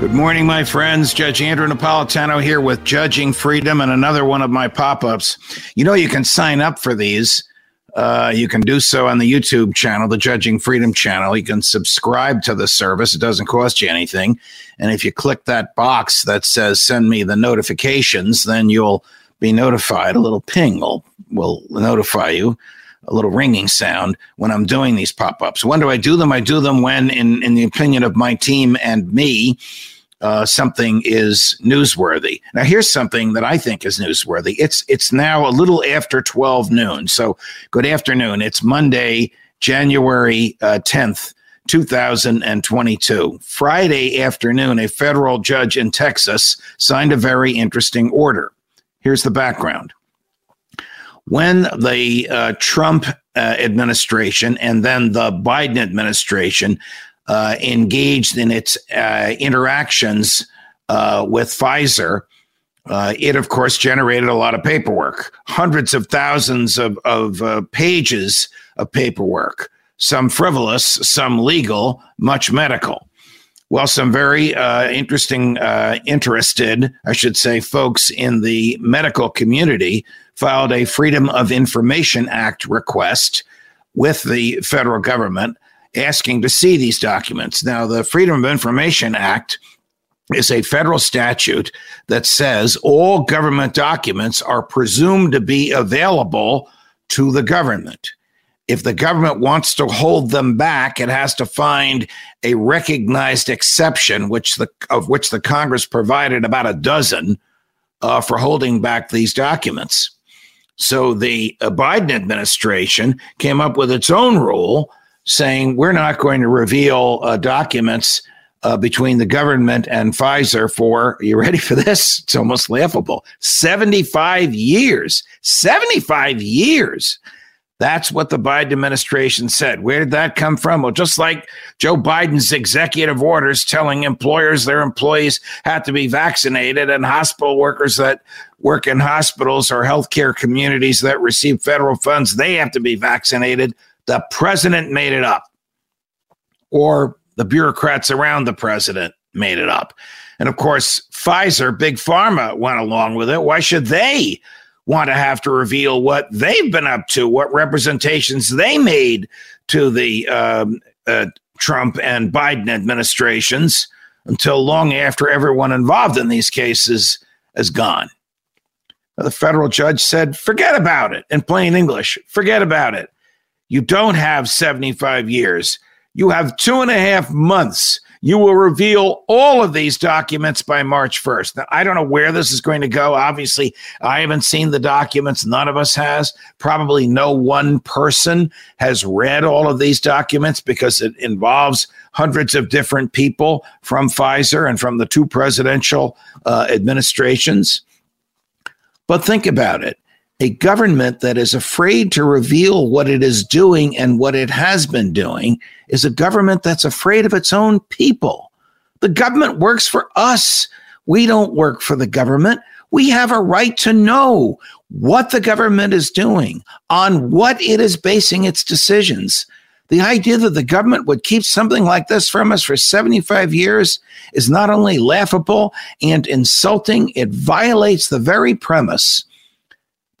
Good morning, my friends. Judge Andrew Napolitano here with Judging Freedom and another one of my pop ups. You know, you can sign up for these. Uh, you can do so on the YouTube channel, the Judging Freedom channel. You can subscribe to the service, it doesn't cost you anything. And if you click that box that says send me the notifications, then you'll be notified. A little ping will, will notify you a little ringing sound when I'm doing these pop ups. When do I do them? I do them when, in, in the opinion of my team and me, uh, something is newsworthy. Now, here's something that I think is newsworthy. It's it's now a little after 12 noon. So, good afternoon. It's Monday, January uh, 10th. 2022. Friday afternoon, a federal judge in Texas signed a very interesting order. Here's the background when the uh, Trump uh, administration and then the Biden administration uh, engaged in its uh, interactions uh, with Pfizer, uh, it of course generated a lot of paperwork, hundreds of thousands of, of pages of paperwork, some frivolous, some legal, much medical. Well, some very interesting, interested, I should say, folks in the medical community filed a Freedom of Information Act request with the federal government asking to see these documents. Now, the Freedom of Information Act is a federal statute that says all government documents are presumed to be available to the government if the government wants to hold them back, it has to find a recognized exception, which the of which the Congress provided about a dozen uh, for holding back these documents. So the uh, Biden administration came up with its own rule saying we're not going to reveal uh, documents uh, between the government and Pfizer for, you ready for this? It's almost laughable 75 years. 75 years. That's what the Biden administration said. Where did that come from? Well, just like Joe Biden's executive orders telling employers their employees had to be vaccinated and hospital workers that work in hospitals or healthcare communities that receive federal funds, they have to be vaccinated. The president made it up. Or the bureaucrats around the president made it up. And of course, Pfizer, Big Pharma went along with it. Why should they want to have to reveal what they've been up to, what representations they made to the um, uh, Trump and Biden administrations until long after everyone involved in these cases is gone. The federal judge said, forget about it in plain English. Forget about it. You don't have 75 years. You have two and a half months you will reveal all of these documents by March 1st. Now, I don't know where this is going to go. Obviously, I haven't seen the documents. None of us has. Probably no one person has read all of these documents because it involves hundreds of different people from Pfizer and from the two presidential uh, administrations. But think about it a government that is afraid to reveal what it is doing and what it has been doing is a government that's afraid of its own people. The government works for us. We don't work for the government. We have a right to know what the government is doing, on what it is basing its decisions. The idea that the government would keep something like this from us for 75 years is not only laughable and insulting, it violates the very premise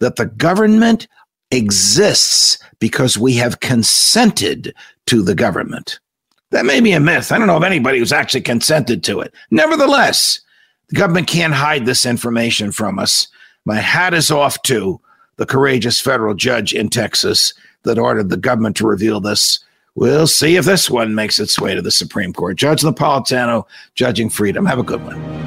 that the government exists because we have consented to the government. That may be a myth. I don't know of anybody who's actually consented to it. Nevertheless, the government can't hide this information from us. My hat is off to the courageous federal judge in Texas that ordered the government to reveal this. We'll see if this one makes its way to the Supreme Court. Judge Napolitano, judging freedom. Have a good one.